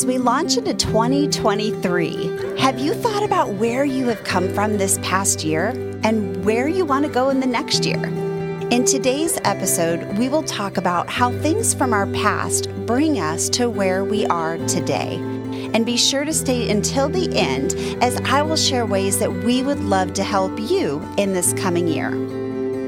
As we launch into 2023, have you thought about where you have come from this past year and where you want to go in the next year? In today's episode, we will talk about how things from our past bring us to where we are today. And be sure to stay until the end as I will share ways that we would love to help you in this coming year.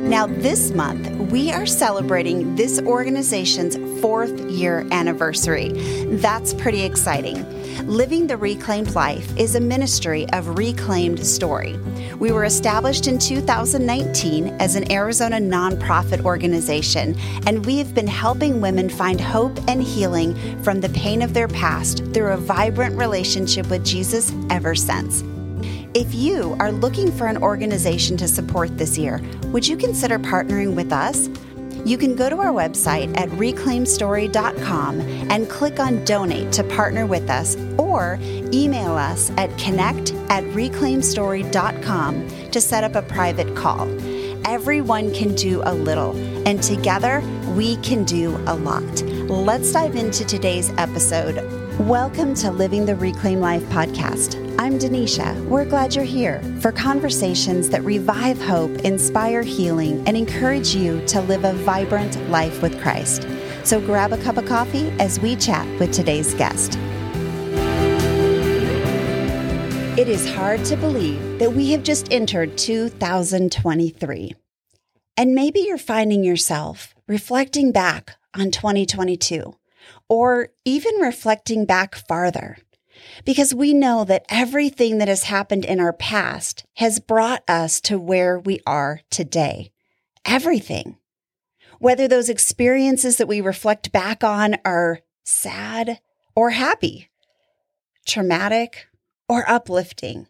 Now, this month, we are celebrating this organization's fourth year anniversary. That's pretty exciting. Living the Reclaimed Life is a ministry of Reclaim Story. We were established in 2019 as an Arizona nonprofit organization, and we have been helping women find hope and healing from the pain of their past through a vibrant relationship with Jesus ever since. If you are looking for an organization to support this year, would you consider partnering with us? You can go to our website at reclaimstory.com and click on donate to partner with us or email us at connect at reclaimstory.com to set up a private call. Everyone can do a little, and together we can do a lot. Let's dive into today's episode. Welcome to Living the Reclaim Life podcast. I'm Denisha. We're glad you're here for conversations that revive hope, inspire healing, and encourage you to live a vibrant life with Christ. So grab a cup of coffee as we chat with today's guest. It is hard to believe that we have just entered 2023. And maybe you're finding yourself reflecting back on 2022 or even reflecting back farther because we know that everything that has happened in our past has brought us to where we are today. Everything. Whether those experiences that we reflect back on are sad or happy, traumatic or uplifting,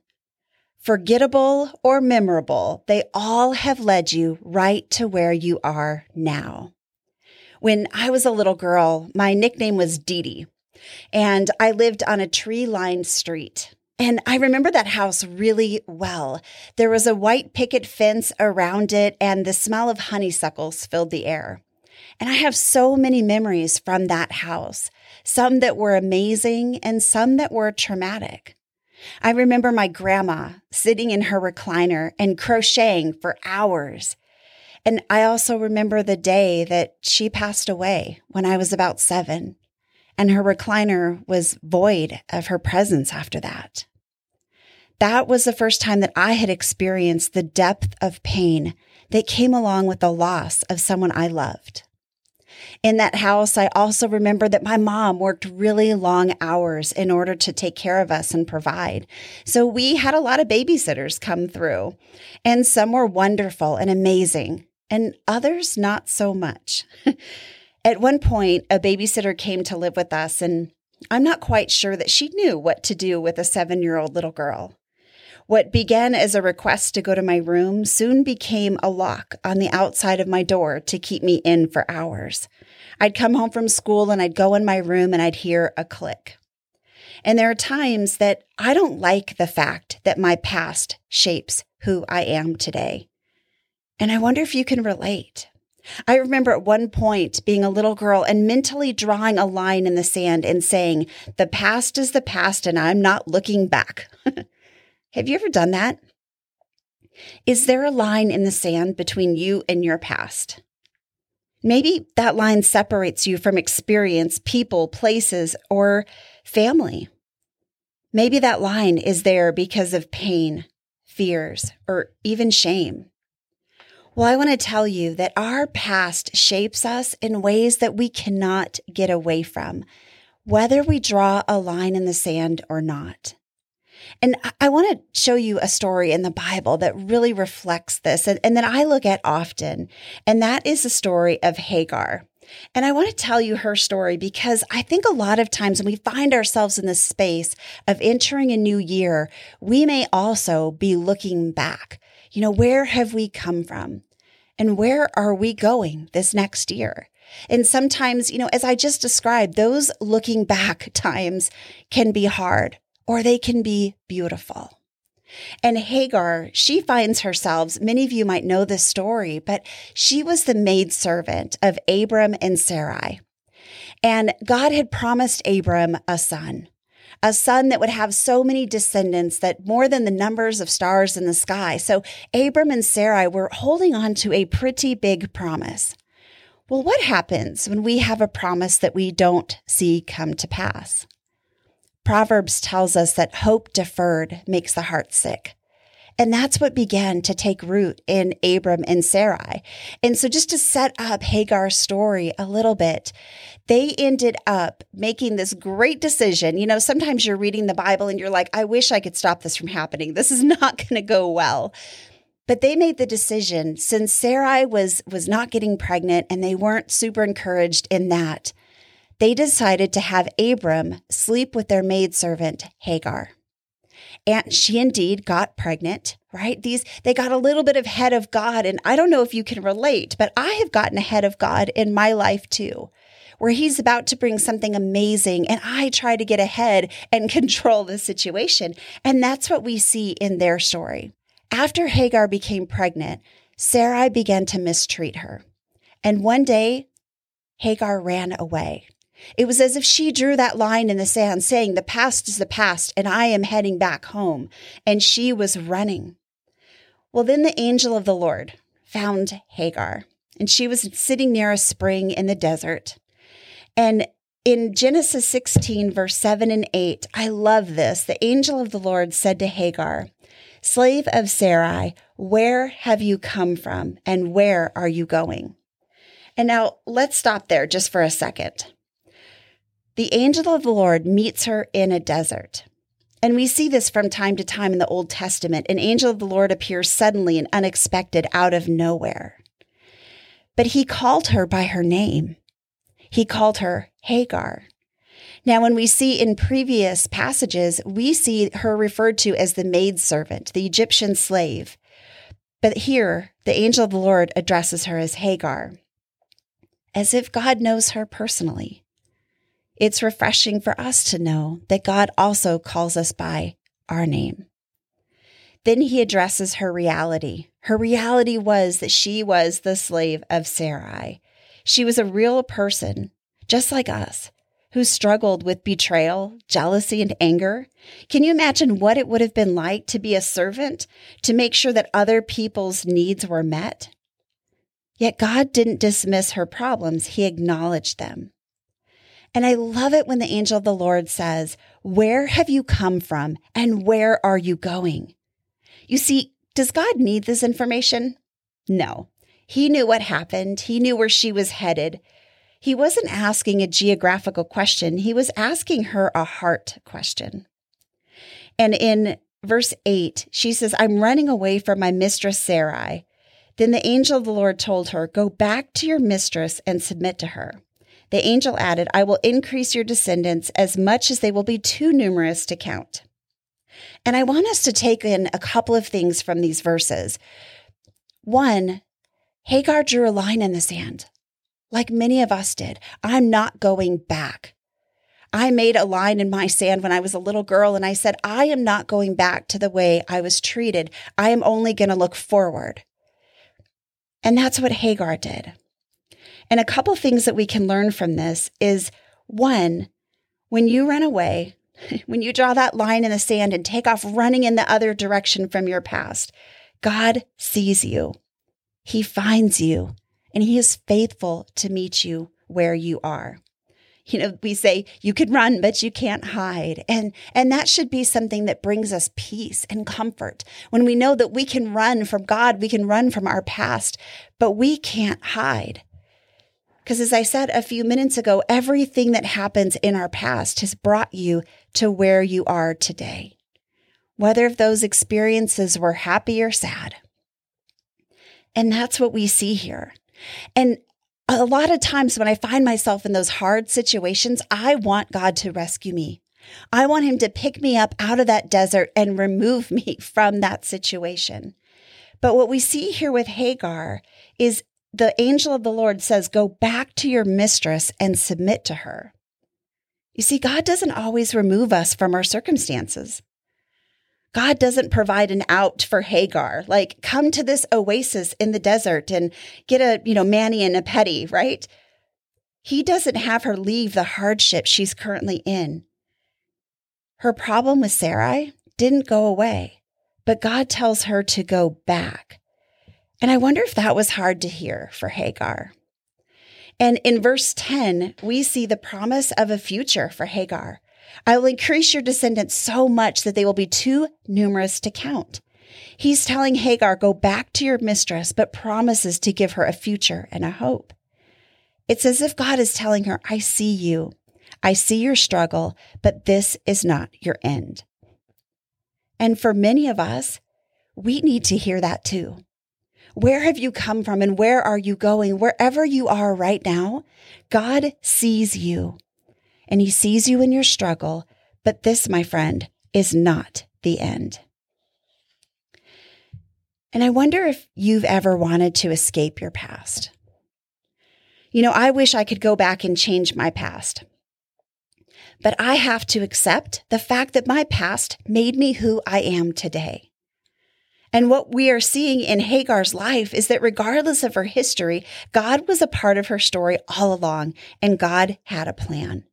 forgettable or memorable, they all have led you right to where you are now. When I was a little girl, my nickname was Dee Dee and I lived on a tree lined street. And I remember that house really well. There was a white picket fence around it, and the smell of honeysuckles filled the air. And I have so many memories from that house, some that were amazing and some that were traumatic. I remember my grandma sitting in her recliner and crocheting for hours. And I also remember the day that she passed away when I was about seven and her recliner was void of her presence after that. That was the first time that I had experienced the depth of pain that came along with the loss of someone I loved. In that house, I also remember that my mom worked really long hours in order to take care of us and provide. So we had a lot of babysitters come through, and some were wonderful and amazing, and others not so much. At one point, a babysitter came to live with us, and I'm not quite sure that she knew what to do with a seven year old little girl. What began as a request to go to my room soon became a lock on the outside of my door to keep me in for hours. I'd come home from school and I'd go in my room and I'd hear a click. And there are times that I don't like the fact that my past shapes who I am today. And I wonder if you can relate. I remember at one point being a little girl and mentally drawing a line in the sand and saying, The past is the past and I'm not looking back. Have you ever done that? Is there a line in the sand between you and your past? Maybe that line separates you from experience, people, places, or family. Maybe that line is there because of pain, fears, or even shame. Well, I want to tell you that our past shapes us in ways that we cannot get away from, whether we draw a line in the sand or not. And I want to show you a story in the Bible that really reflects this and, and that I look at often. And that is the story of Hagar. And I want to tell you her story because I think a lot of times when we find ourselves in the space of entering a new year, we may also be looking back. You know, where have we come from? And where are we going this next year? And sometimes, you know, as I just described, those looking back times can be hard or they can be beautiful. And Hagar, she finds herself, many of you might know this story, but she was the maid servant of Abram and Sarai. And God had promised Abram a son, a son that would have so many descendants that more than the numbers of stars in the sky. So Abram and Sarai were holding on to a pretty big promise. Well, what happens when we have a promise that we don't see come to pass? Proverbs tells us that hope deferred makes the heart sick. And that's what began to take root in Abram and Sarai. And so, just to set up Hagar's story a little bit, they ended up making this great decision. You know, sometimes you're reading the Bible and you're like, I wish I could stop this from happening. This is not going to go well. But they made the decision since Sarai was was not getting pregnant and they weren't super encouraged in that. They decided to have Abram sleep with their maidservant Hagar and she indeed got pregnant right? These they got a little bit of ahead of god and i don't know if you can relate but i have gotten ahead of god in my life too where he's about to bring something amazing and i try to get ahead and control the situation. And that's what we see in their story. After hagar became pregnant sarai began to mistreat her. And one day hagar ran away it was as if she drew that line in the sand, saying, The past is the past, and I am heading back home. And she was running. Well, then the angel of the Lord found Hagar, and she was sitting near a spring in the desert. And in Genesis 16, verse 7 and 8, I love this. The angel of the Lord said to Hagar, Slave of Sarai, where have you come from, and where are you going? And now let's stop there just for a second. The angel of the Lord meets her in a desert. And we see this from time to time in the Old Testament. An angel of the Lord appears suddenly and unexpected out of nowhere. But he called her by her name. He called her Hagar. Now, when we see in previous passages, we see her referred to as the maidservant, the Egyptian slave. But here, the angel of the Lord addresses her as Hagar, as if God knows her personally. It's refreshing for us to know that God also calls us by our name. Then he addresses her reality. Her reality was that she was the slave of Sarai. She was a real person, just like us, who struggled with betrayal, jealousy, and anger. Can you imagine what it would have been like to be a servant, to make sure that other people's needs were met? Yet God didn't dismiss her problems, He acknowledged them. And I love it when the angel of the Lord says, Where have you come from and where are you going? You see, does God need this information? No. He knew what happened, he knew where she was headed. He wasn't asking a geographical question, he was asking her a heart question. And in verse 8, she says, I'm running away from my mistress Sarai. Then the angel of the Lord told her, Go back to your mistress and submit to her. The angel added, I will increase your descendants as much as they will be too numerous to count. And I want us to take in a couple of things from these verses. One, Hagar drew a line in the sand, like many of us did. I'm not going back. I made a line in my sand when I was a little girl and I said, I am not going back to the way I was treated. I am only going to look forward. And that's what Hagar did. And a couple things that we can learn from this is one, when you run away, when you draw that line in the sand and take off running in the other direction from your past, God sees you. He finds you and he is faithful to meet you where you are. You know, we say you can run, but you can't hide. And, and that should be something that brings us peace and comfort. When we know that we can run from God, we can run from our past, but we can't hide. Because as I said a few minutes ago, everything that happens in our past has brought you to where you are today, whether those experiences were happy or sad. And that's what we see here. And a lot of times when I find myself in those hard situations, I want God to rescue me. I want him to pick me up out of that desert and remove me from that situation. But what we see here with Hagar is the angel of the Lord says, Go back to your mistress and submit to her. You see, God doesn't always remove us from our circumstances. God doesn't provide an out for Hagar, like come to this oasis in the desert and get a, you know, mani and a pedi, right? He doesn't have her leave the hardship she's currently in. Her problem with Sarai didn't go away, but God tells her to go back. And I wonder if that was hard to hear for Hagar. And in verse 10, we see the promise of a future for Hagar. I will increase your descendants so much that they will be too numerous to count. He's telling Hagar, go back to your mistress, but promises to give her a future and a hope. It's as if God is telling her, I see you. I see your struggle, but this is not your end. And for many of us, we need to hear that too. Where have you come from and where are you going? Wherever you are right now, God sees you and he sees you in your struggle. But this, my friend, is not the end. And I wonder if you've ever wanted to escape your past. You know, I wish I could go back and change my past. But I have to accept the fact that my past made me who I am today. And what we are seeing in Hagar's life is that regardless of her history, God was a part of her story all along, and God had a plan.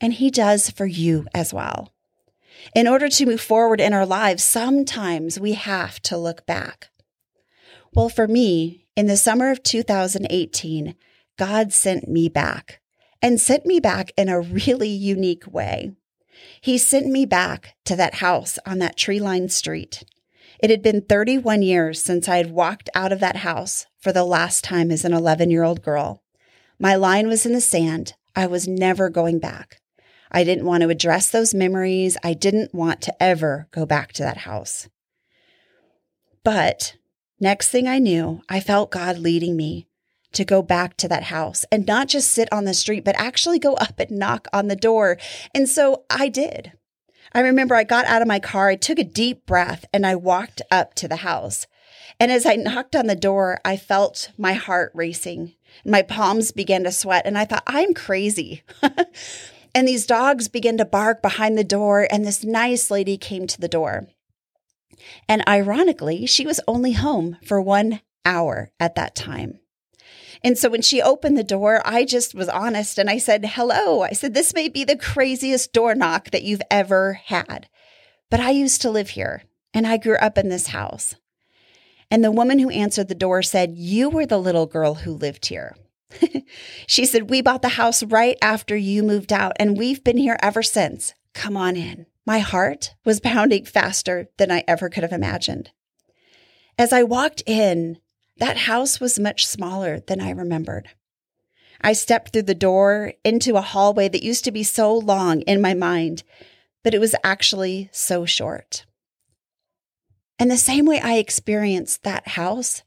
And He does for you as well. In order to move forward in our lives, sometimes we have to look back. Well, for me, in the summer of 2018, God sent me back and sent me back in a really unique way. He sent me back to that house on that tree lined street it had been 31 years since I had walked out of that house for the last time as an 11 year old girl. My line was in the sand. I was never going back. I didn't want to address those memories. I didn't want to ever go back to that house. But next thing I knew, I felt God leading me to go back to that house and not just sit on the street, but actually go up and knock on the door. And so I did. I remember I got out of my car, I took a deep breath, and I walked up to the house. And as I knocked on the door, I felt my heart racing. My palms began to sweat, and I thought, I'm crazy. and these dogs began to bark behind the door, and this nice lady came to the door. And ironically, she was only home for one hour at that time. And so when she opened the door, I just was honest and I said, Hello. I said, This may be the craziest door knock that you've ever had, but I used to live here and I grew up in this house. And the woman who answered the door said, You were the little girl who lived here. she said, We bought the house right after you moved out, and we've been here ever since. Come on in. My heart was pounding faster than I ever could have imagined. As I walked in, that house was much smaller than I remembered. I stepped through the door into a hallway that used to be so long in my mind, but it was actually so short. And the same way I experienced that house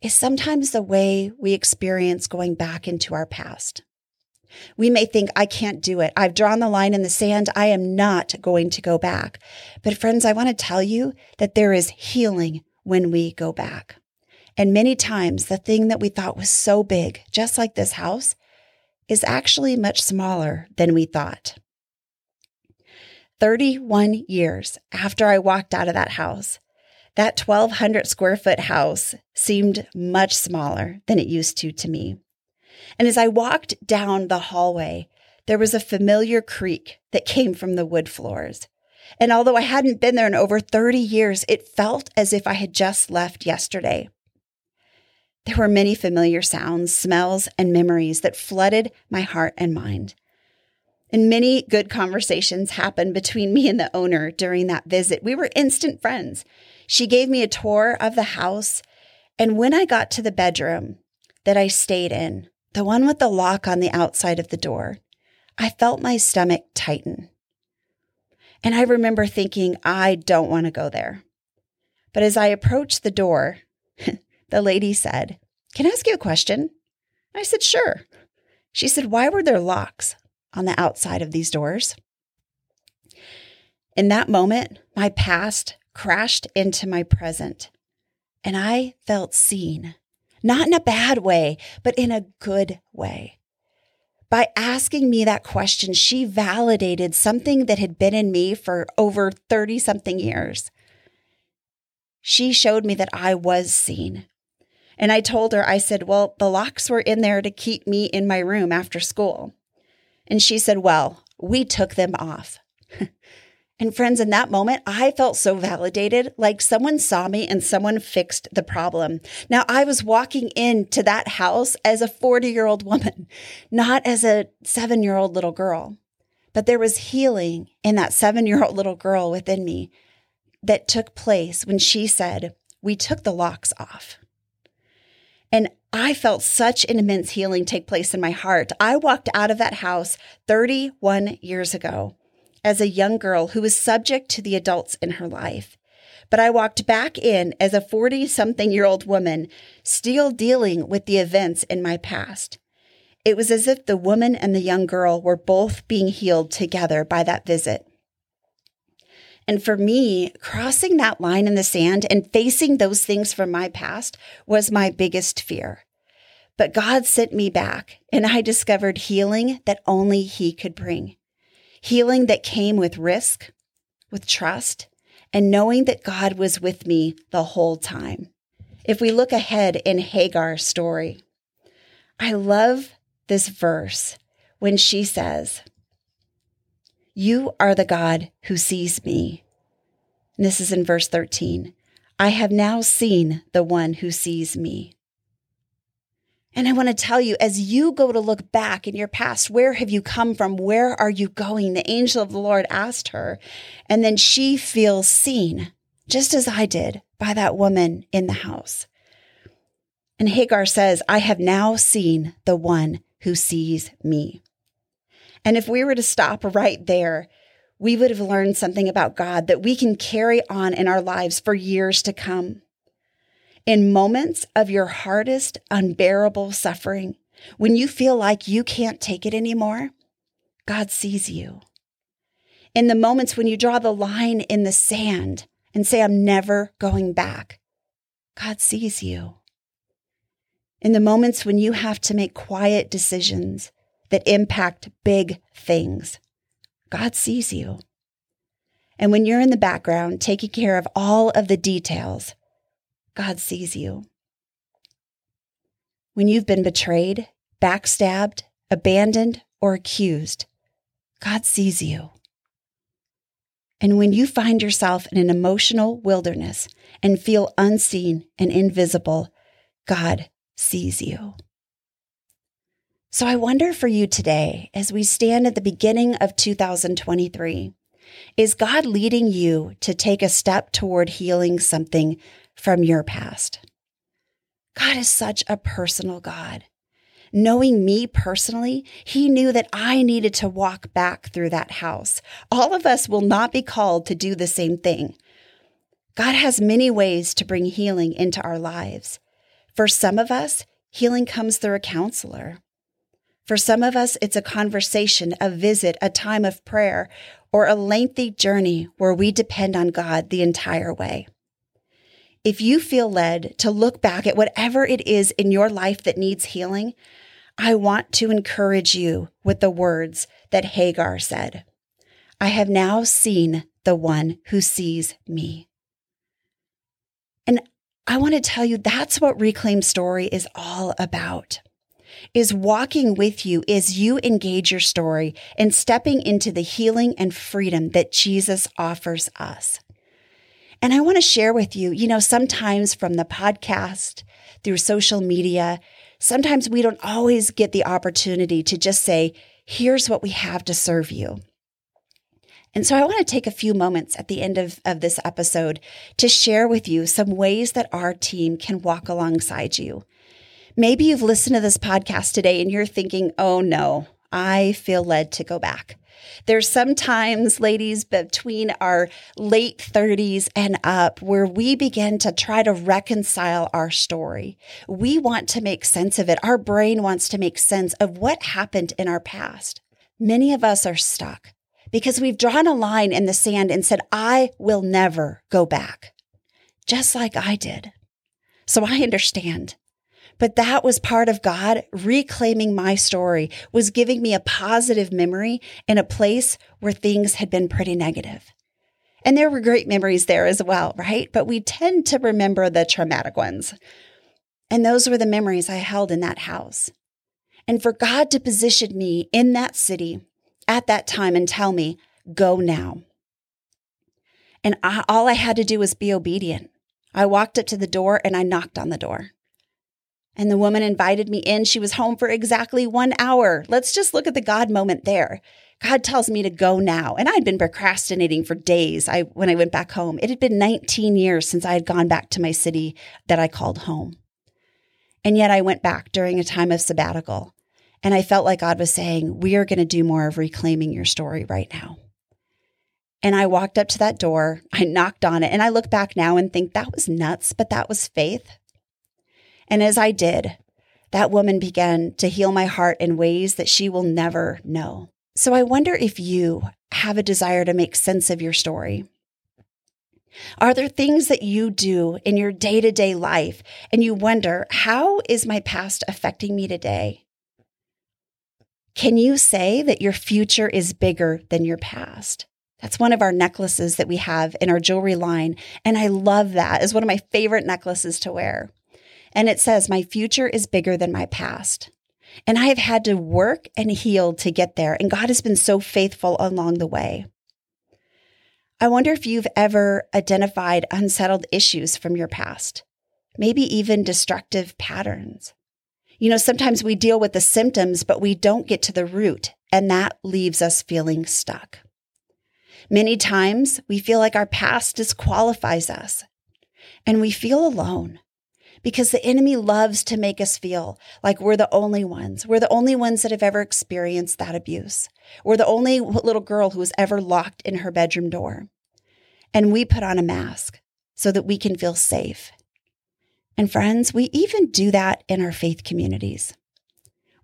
is sometimes the way we experience going back into our past. We may think, I can't do it. I've drawn the line in the sand. I am not going to go back. But friends, I want to tell you that there is healing when we go back. And many times, the thing that we thought was so big, just like this house, is actually much smaller than we thought. 31 years after I walked out of that house, that 1,200 square foot house seemed much smaller than it used to to me. And as I walked down the hallway, there was a familiar creak that came from the wood floors. And although I hadn't been there in over 30 years, it felt as if I had just left yesterday. There were many familiar sounds, smells, and memories that flooded my heart and mind. And many good conversations happened between me and the owner during that visit. We were instant friends. She gave me a tour of the house. And when I got to the bedroom that I stayed in, the one with the lock on the outside of the door, I felt my stomach tighten. And I remember thinking, I don't want to go there. But as I approached the door, the lady said, Can I ask you a question? I said, Sure. She said, Why were there locks on the outside of these doors? In that moment, my past crashed into my present, and I felt seen, not in a bad way, but in a good way. By asking me that question, she validated something that had been in me for over 30 something years. She showed me that I was seen, And I told her, I said, Well, the locks were in there to keep me in my room after school. And she said, Well, we took them off. and friends, in that moment, I felt so validated, like someone saw me and someone fixed the problem. Now, I was walking into that house as a 40 year old woman, not as a seven year old little girl. But there was healing in that seven year old little girl within me that took place when she said, We took the locks off. And I felt such an immense healing take place in my heart. I walked out of that house 31 years ago as a young girl who was subject to the adults in her life. But I walked back in as a 40 something year old woman, still dealing with the events in my past. It was as if the woman and the young girl were both being healed together by that visit. And for me, crossing that line in the sand and facing those things from my past was my biggest fear. But God sent me back and I discovered healing that only He could bring. Healing that came with risk, with trust, and knowing that God was with me the whole time. If we look ahead in Hagar's story, I love this verse when she says, you are the God who sees me. And this is in verse 13. I have now seen the one who sees me. And I want to tell you, as you go to look back in your past, where have you come from? Where are you going? The angel of the Lord asked her. And then she feels seen, just as I did by that woman in the house. And Hagar says, I have now seen the one who sees me. And if we were to stop right there, we would have learned something about God that we can carry on in our lives for years to come. In moments of your hardest, unbearable suffering, when you feel like you can't take it anymore, God sees you. In the moments when you draw the line in the sand and say, I'm never going back, God sees you. In the moments when you have to make quiet decisions that impact big things. God sees you. And when you're in the background taking care of all of the details, God sees you. When you've been betrayed, backstabbed, abandoned, or accused, God sees you. And when you find yourself in an emotional wilderness and feel unseen and invisible, God sees you. So I wonder for you today, as we stand at the beginning of 2023, is God leading you to take a step toward healing something from your past? God is such a personal God. Knowing me personally, he knew that I needed to walk back through that house. All of us will not be called to do the same thing. God has many ways to bring healing into our lives. For some of us, healing comes through a counselor. For some of us, it's a conversation, a visit, a time of prayer, or a lengthy journey where we depend on God the entire way. If you feel led to look back at whatever it is in your life that needs healing, I want to encourage you with the words that Hagar said I have now seen the one who sees me. And I want to tell you that's what Reclaim Story is all about is walking with you as you engage your story and stepping into the healing and freedom that Jesus offers us. And I want to share with you, you know, sometimes from the podcast, through social media, sometimes we don't always get the opportunity to just say, here's what we have to serve you. And so I want to take a few moments at the end of, of this episode to share with you some ways that our team can walk alongside you Maybe you've listened to this podcast today and you're thinking, oh no, I feel led to go back. There's sometimes, ladies, between our late 30s and up where we begin to try to reconcile our story. We want to make sense of it. Our brain wants to make sense of what happened in our past. Many of us are stuck because we've drawn a line in the sand and said, I will never go back, just like I did. So I understand. But that was part of God reclaiming my story, was giving me a positive memory in a place where things had been pretty negative. And there were great memories there as well, right? But we tend to remember the traumatic ones. And those were the memories I held in that house. And for God to position me in that city at that time and tell me, go now. And I, all I had to do was be obedient. I walked up to the door and I knocked on the door. And the woman invited me in. She was home for exactly one hour. Let's just look at the God moment there. God tells me to go now. And I'd been procrastinating for days I, when I went back home. It had been 19 years since I had gone back to my city that I called home. And yet I went back during a time of sabbatical. And I felt like God was saying, We are going to do more of reclaiming your story right now. And I walked up to that door, I knocked on it, and I look back now and think that was nuts, but that was faith. And as I did, that woman began to heal my heart in ways that she will never know. So I wonder if you have a desire to make sense of your story. Are there things that you do in your day to day life and you wonder, how is my past affecting me today? Can you say that your future is bigger than your past? That's one of our necklaces that we have in our jewelry line. And I love that. It's one of my favorite necklaces to wear. And it says, My future is bigger than my past. And I have had to work and heal to get there. And God has been so faithful along the way. I wonder if you've ever identified unsettled issues from your past, maybe even destructive patterns. You know, sometimes we deal with the symptoms, but we don't get to the root, and that leaves us feeling stuck. Many times we feel like our past disqualifies us, and we feel alone because the enemy loves to make us feel like we're the only ones. We're the only ones that have ever experienced that abuse. We're the only little girl who was ever locked in her bedroom door. And we put on a mask so that we can feel safe. And friends, we even do that in our faith communities.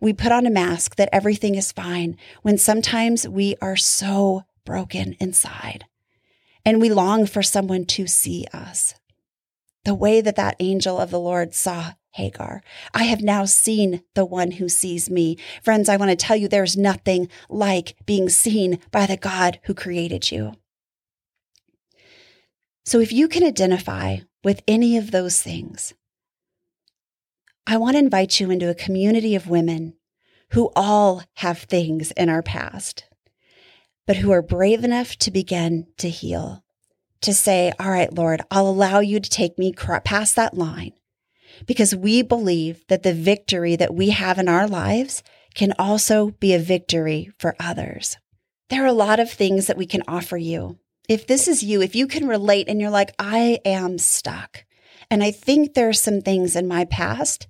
We put on a mask that everything is fine when sometimes we are so broken inside and we long for someone to see us the way that that angel of the Lord saw Hagar. I have now seen the one who sees me. Friends, I want to tell you there's nothing like being seen by the God who created you. So if you can identify with any of those things, I want to invite you into a community of women who all have things in our past, but who are brave enough to begin to heal to say, All right, Lord, I'll allow you to take me past that line because we believe that the victory that we have in our lives can also be a victory for others. There are a lot of things that we can offer you. If this is you, if you can relate and you're like, I am stuck, and I think there are some things in my past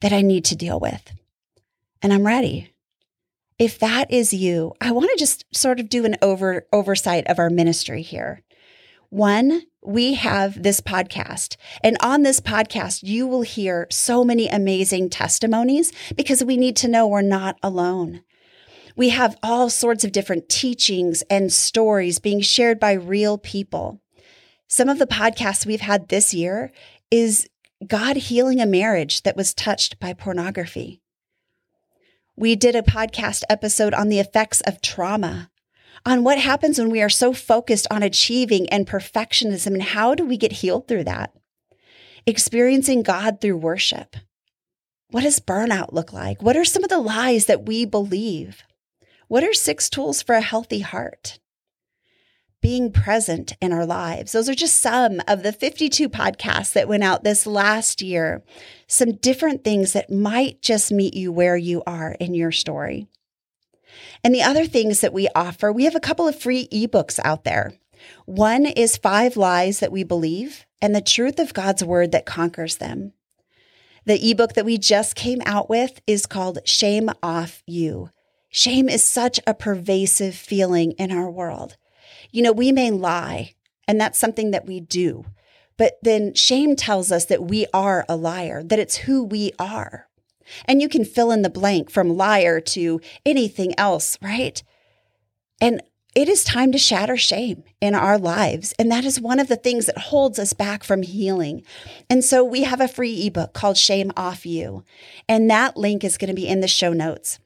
that I need to deal with, and I'm ready. If that is you, I want to just sort of do an over oversight of our ministry here. One, we have this podcast. And on this podcast, you will hear so many amazing testimonies because we need to know we're not alone. We have all sorts of different teachings and stories being shared by real people. Some of the podcasts we've had this year is God healing a marriage that was touched by pornography. We did a podcast episode on the effects of trauma on what happens when we are so focused on achieving and perfectionism and how do we get healed through that? Experiencing God through worship. What does burnout look like? What are some of the lies that we believe? What are six tools for a healthy heart? Being present in our lives. Those are just some of the 52 podcasts that went out this last year. Some different things that might just meet you where you are in your story. And the other things that we offer, we have a couple of free ebooks out there. One is Five Lies That We Believe and the Truth of God's Word That Conquers Them. The ebook that we just came out with is called Shame Off You. Shame is such a pervasive feeling in our world. You know, we may lie, and that's something that we do. But then shame tells us that we are a liar, that it's who we are. And you can fill in the blank from liar to anything else, right? And it is time to shatter shame in our lives. And that is one of the things that holds us back from healing. And so we have a free ebook called Shame Off You. And that link is going to be in the show notes.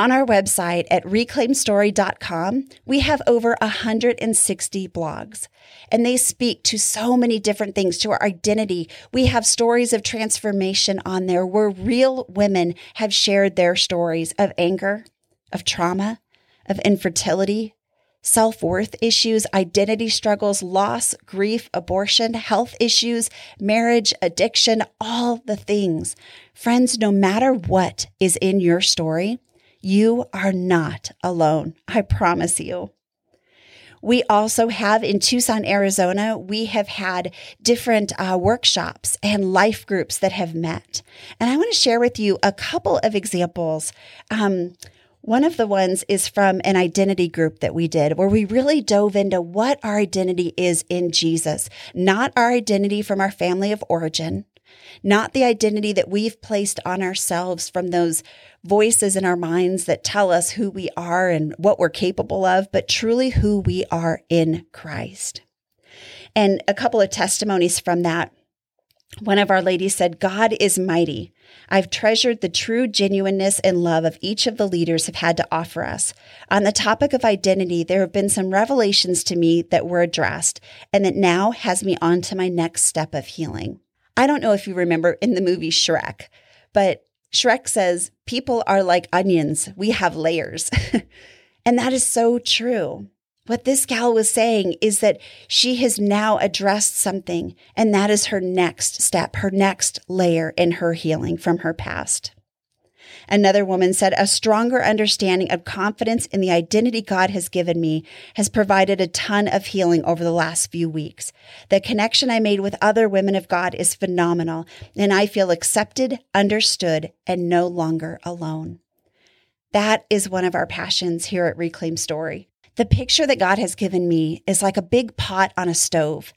On our website at reclaimstory.com, we have over 160 blogs, and they speak to so many different things, to our identity. We have stories of transformation on there where real women have shared their stories of anger, of trauma, of infertility, self worth issues, identity struggles, loss, grief, abortion, health issues, marriage, addiction, all the things. Friends, no matter what is in your story, you are not alone. I promise you. We also have in Tucson, Arizona, we have had different uh, workshops and life groups that have met. And I want to share with you a couple of examples. Um, one of the ones is from an identity group that we did where we really dove into what our identity is in Jesus, not our identity from our family of origin, not the identity that we've placed on ourselves from those voices in our minds that tell us who we are and what we're capable of, but truly who we are in Christ. And a couple of testimonies from that. One of our ladies said, God is mighty. I've treasured the true genuineness and love of each of the leaders have had to offer us. On the topic of identity, there have been some revelations to me that were addressed and that now has me on to my next step of healing. I don't know if you remember in the movie Shrek, but Shrek says, People are like onions, we have layers. and that is so true. What this gal was saying is that she has now addressed something, and that is her next step, her next layer in her healing from her past. Another woman said, A stronger understanding of confidence in the identity God has given me has provided a ton of healing over the last few weeks. The connection I made with other women of God is phenomenal, and I feel accepted, understood, and no longer alone. That is one of our passions here at Reclaim Story. The picture that God has given me is like a big pot on a stove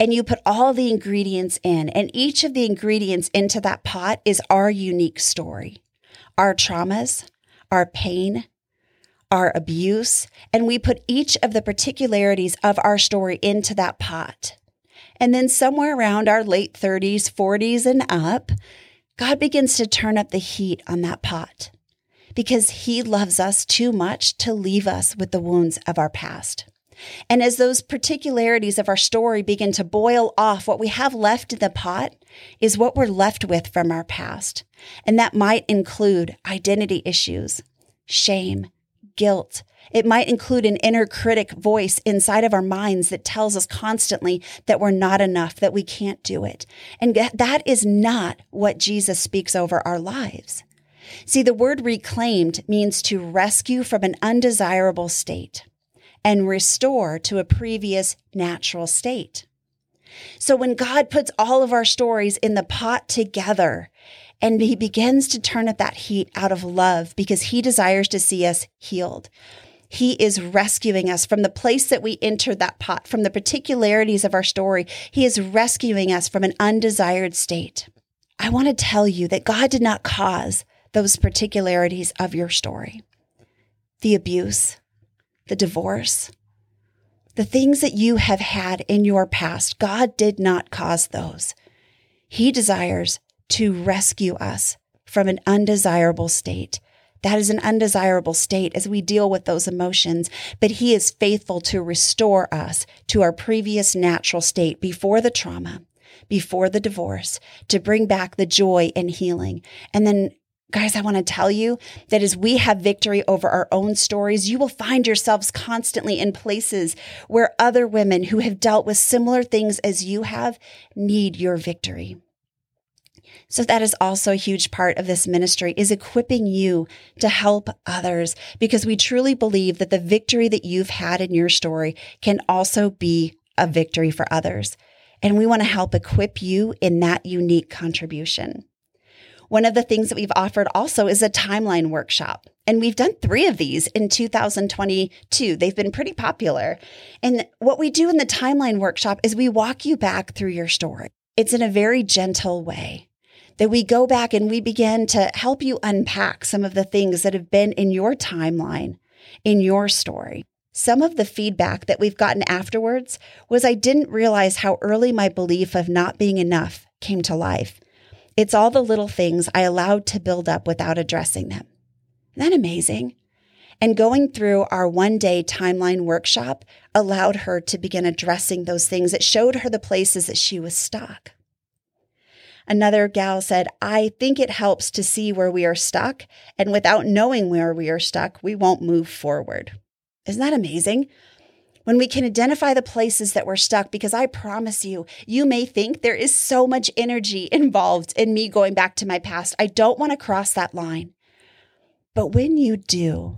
and you put all the ingredients in, and each of the ingredients into that pot is our unique story our traumas, our pain, our abuse, and we put each of the particularities of our story into that pot. And then somewhere around our late 30s, 40s, and up, God begins to turn up the heat on that pot because He loves us too much to leave us with the wounds of our past. And as those particularities of our story begin to boil off, what we have left in the pot is what we're left with from our past. And that might include identity issues, shame, guilt. It might include an inner critic voice inside of our minds that tells us constantly that we're not enough, that we can't do it. And that is not what Jesus speaks over our lives. See, the word reclaimed means to rescue from an undesirable state and restore to a previous natural state. So when God puts all of our stories in the pot together and he begins to turn up that heat out of love because he desires to see us healed. He is rescuing us from the place that we entered that pot, from the particularities of our story. He is rescuing us from an undesired state. I want to tell you that God did not cause those particularities of your story the abuse, the divorce, the things that you have had in your past, God did not cause those. He desires to rescue us from an undesirable state. That is an undesirable state as we deal with those emotions, but He is faithful to restore us to our previous natural state before the trauma, before the divorce, to bring back the joy and healing. And then Guys, I want to tell you that as we have victory over our own stories, you will find yourselves constantly in places where other women who have dealt with similar things as you have need your victory. So that is also a huge part of this ministry is equipping you to help others because we truly believe that the victory that you've had in your story can also be a victory for others. And we want to help equip you in that unique contribution. One of the things that we've offered also is a timeline workshop. And we've done three of these in 2022. They've been pretty popular. And what we do in the timeline workshop is we walk you back through your story. It's in a very gentle way that we go back and we begin to help you unpack some of the things that have been in your timeline, in your story. Some of the feedback that we've gotten afterwards was I didn't realize how early my belief of not being enough came to life. It's all the little things I allowed to build up without addressing them. Isn't that amazing? And going through our one day timeline workshop allowed her to begin addressing those things. It showed her the places that she was stuck. Another gal said, I think it helps to see where we are stuck. And without knowing where we are stuck, we won't move forward. Isn't that amazing? When we can identify the places that we're stuck, because I promise you, you may think there is so much energy involved in me going back to my past. I don't want to cross that line. But when you do,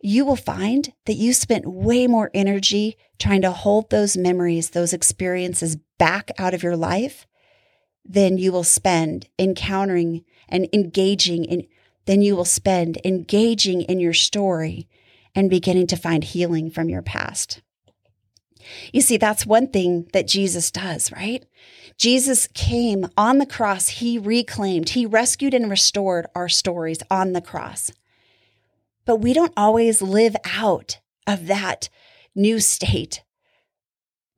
you will find that you spent way more energy trying to hold those memories, those experiences back out of your life than you will spend encountering and engaging in, than you will spend engaging in your story and beginning to find healing from your past. You see, that's one thing that Jesus does, right? Jesus came on the cross. He reclaimed, he rescued and restored our stories on the cross. But we don't always live out of that new state.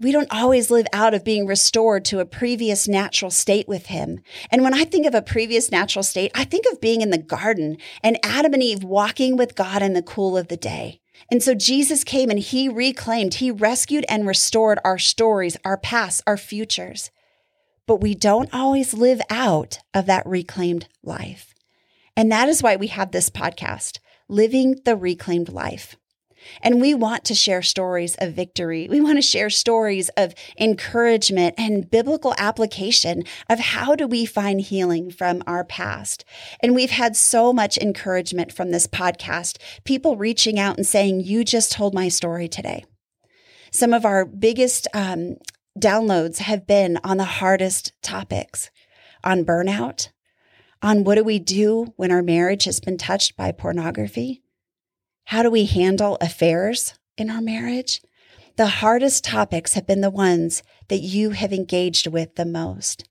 We don't always live out of being restored to a previous natural state with him. And when I think of a previous natural state, I think of being in the garden and Adam and Eve walking with God in the cool of the day. And so Jesus came and he reclaimed, he rescued and restored our stories, our past, our futures. But we don't always live out of that reclaimed life. And that is why we have this podcast, Living the Reclaimed Life. And we want to share stories of victory. We want to share stories of encouragement and biblical application of how do we find healing from our past. And we've had so much encouragement from this podcast, people reaching out and saying, You just told my story today. Some of our biggest um, downloads have been on the hardest topics on burnout, on what do we do when our marriage has been touched by pornography how do we handle affairs in our marriage? The hardest topics have been the ones that you have engaged with the most.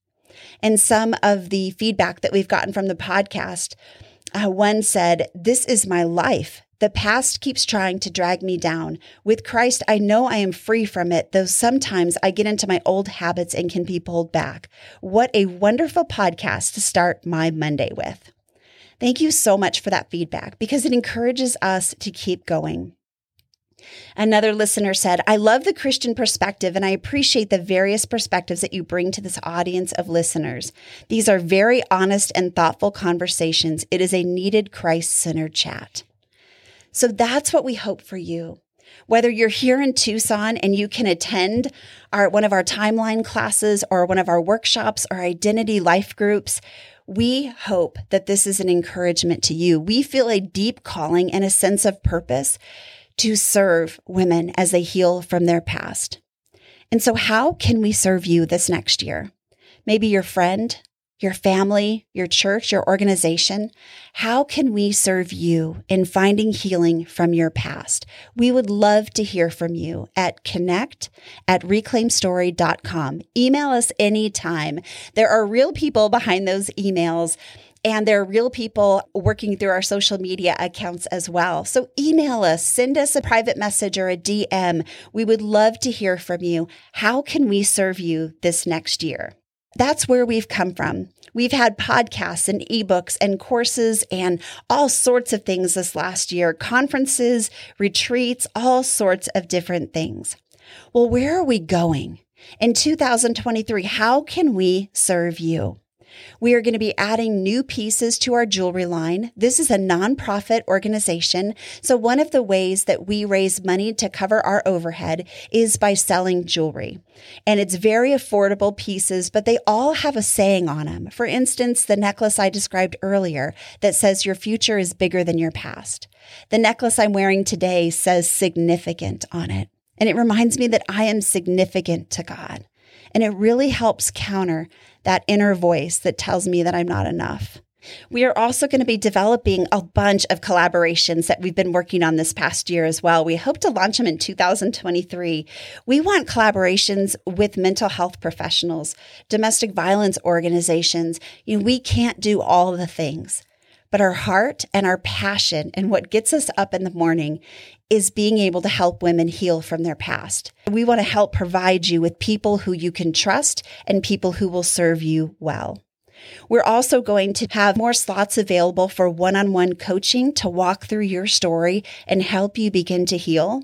And some of the feedback that we've gotten from the podcast, uh, one said, This is my life. The past keeps trying to drag me down. With Christ, I know I am free from it, though sometimes I get into my old habits and can be pulled back. What a wonderful podcast to start my Monday with. Thank you so much for that feedback because it encourages us to keep going. Another listener said, I love the Christian perspective and I appreciate the various perspectives that you bring to this audience of listeners. These are very honest and thoughtful conversations. It is a needed Christ centered chat. So that's what we hope for you. Whether you're here in Tucson and you can attend our, one of our timeline classes or one of our workshops or identity life groups, we hope that this is an encouragement to you. We feel a deep calling and a sense of purpose to serve women as they heal from their past. And so, how can we serve you this next year? Maybe your friend, your family, your church, your organization? How can we serve you in finding healing from your past? We would love to hear from you at connect at reclaimstory.com. Email us anytime. There are real people behind those emails. And there are real people working through our social media accounts as well. So email us, send us a private message or a DM. We would love to hear from you. How can we serve you this next year? That's where we've come from. We've had podcasts and ebooks and courses and all sorts of things this last year conferences, retreats, all sorts of different things. Well, where are we going? In 2023, how can we serve you? We are going to be adding new pieces to our jewelry line. This is a nonprofit organization. So, one of the ways that we raise money to cover our overhead is by selling jewelry. And it's very affordable pieces, but they all have a saying on them. For instance, the necklace I described earlier that says your future is bigger than your past. The necklace I'm wearing today says significant on it. And it reminds me that I am significant to God. And it really helps counter that inner voice that tells me that I'm not enough. We are also going to be developing a bunch of collaborations that we've been working on this past year as well. We hope to launch them in 2023. We want collaborations with mental health professionals, domestic violence organizations. You know, we can't do all the things, but our heart and our passion and what gets us up in the morning is being able to help women heal from their past. We want to help provide you with people who you can trust and people who will serve you well. We're also going to have more slots available for one on one coaching to walk through your story and help you begin to heal.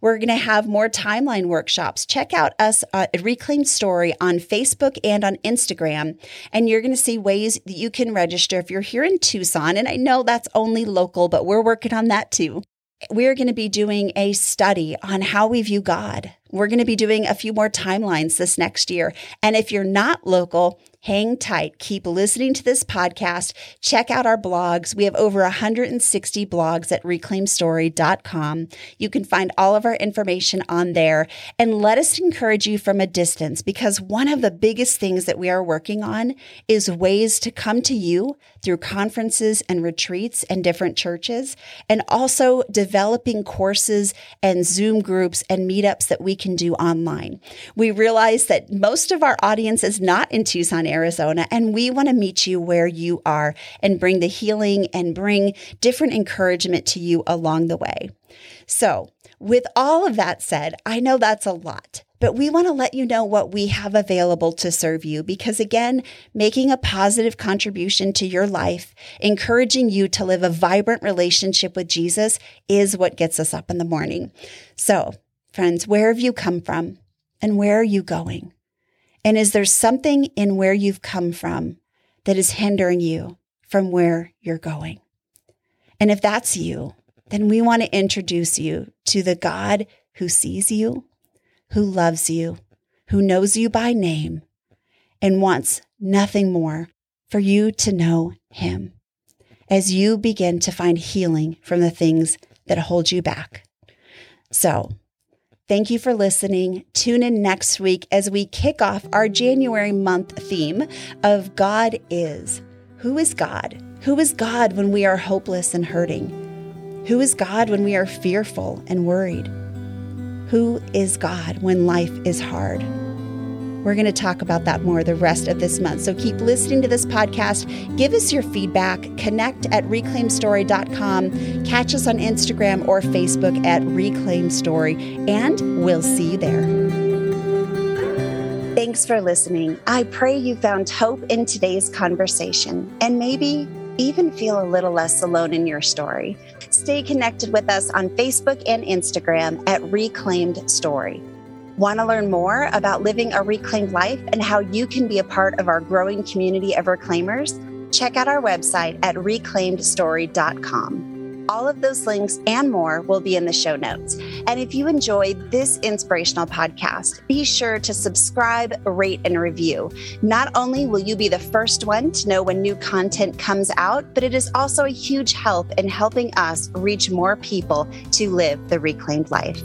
We're going to have more timeline workshops. Check out us at Reclaim Story on Facebook and on Instagram. And you're going to see ways that you can register if you're here in Tucson. And I know that's only local, but we're working on that too. We're going to be doing a study on how we view God. We're going to be doing a few more timelines this next year. And if you're not local, Hang tight. Keep listening to this podcast. Check out our blogs. We have over 160 blogs at reclaimstory.com. You can find all of our information on there. And let us encourage you from a distance because one of the biggest things that we are working on is ways to come to you through conferences and retreats and different churches, and also developing courses and Zoom groups and meetups that we can do online. We realize that most of our audience is not in Tucson Arizona, and we want to meet you where you are and bring the healing and bring different encouragement to you along the way. So, with all of that said, I know that's a lot, but we want to let you know what we have available to serve you because, again, making a positive contribution to your life, encouraging you to live a vibrant relationship with Jesus is what gets us up in the morning. So, friends, where have you come from and where are you going? And is there something in where you've come from that is hindering you from where you're going? And if that's you, then we want to introduce you to the God who sees you, who loves you, who knows you by name, and wants nothing more for you to know him as you begin to find healing from the things that hold you back. So, Thank you for listening. Tune in next week as we kick off our January month theme of God is. Who is God? Who is God when we are hopeless and hurting? Who is God when we are fearful and worried? Who is God when life is hard? We're going to talk about that more the rest of this month. So keep listening to this podcast. Give us your feedback. Connect at reclaimstory.com. Catch us on Instagram or Facebook at Reclaim Story, and we'll see you there. Thanks for listening. I pray you found hope in today's conversation and maybe even feel a little less alone in your story. Stay connected with us on Facebook and Instagram at Reclaim Story. Want to learn more about living a reclaimed life and how you can be a part of our growing community of reclaimers? Check out our website at reclaimstory.com. All of those links and more will be in the show notes. And if you enjoyed this inspirational podcast, be sure to subscribe, rate, and review. Not only will you be the first one to know when new content comes out, but it is also a huge help in helping us reach more people to live the reclaimed life.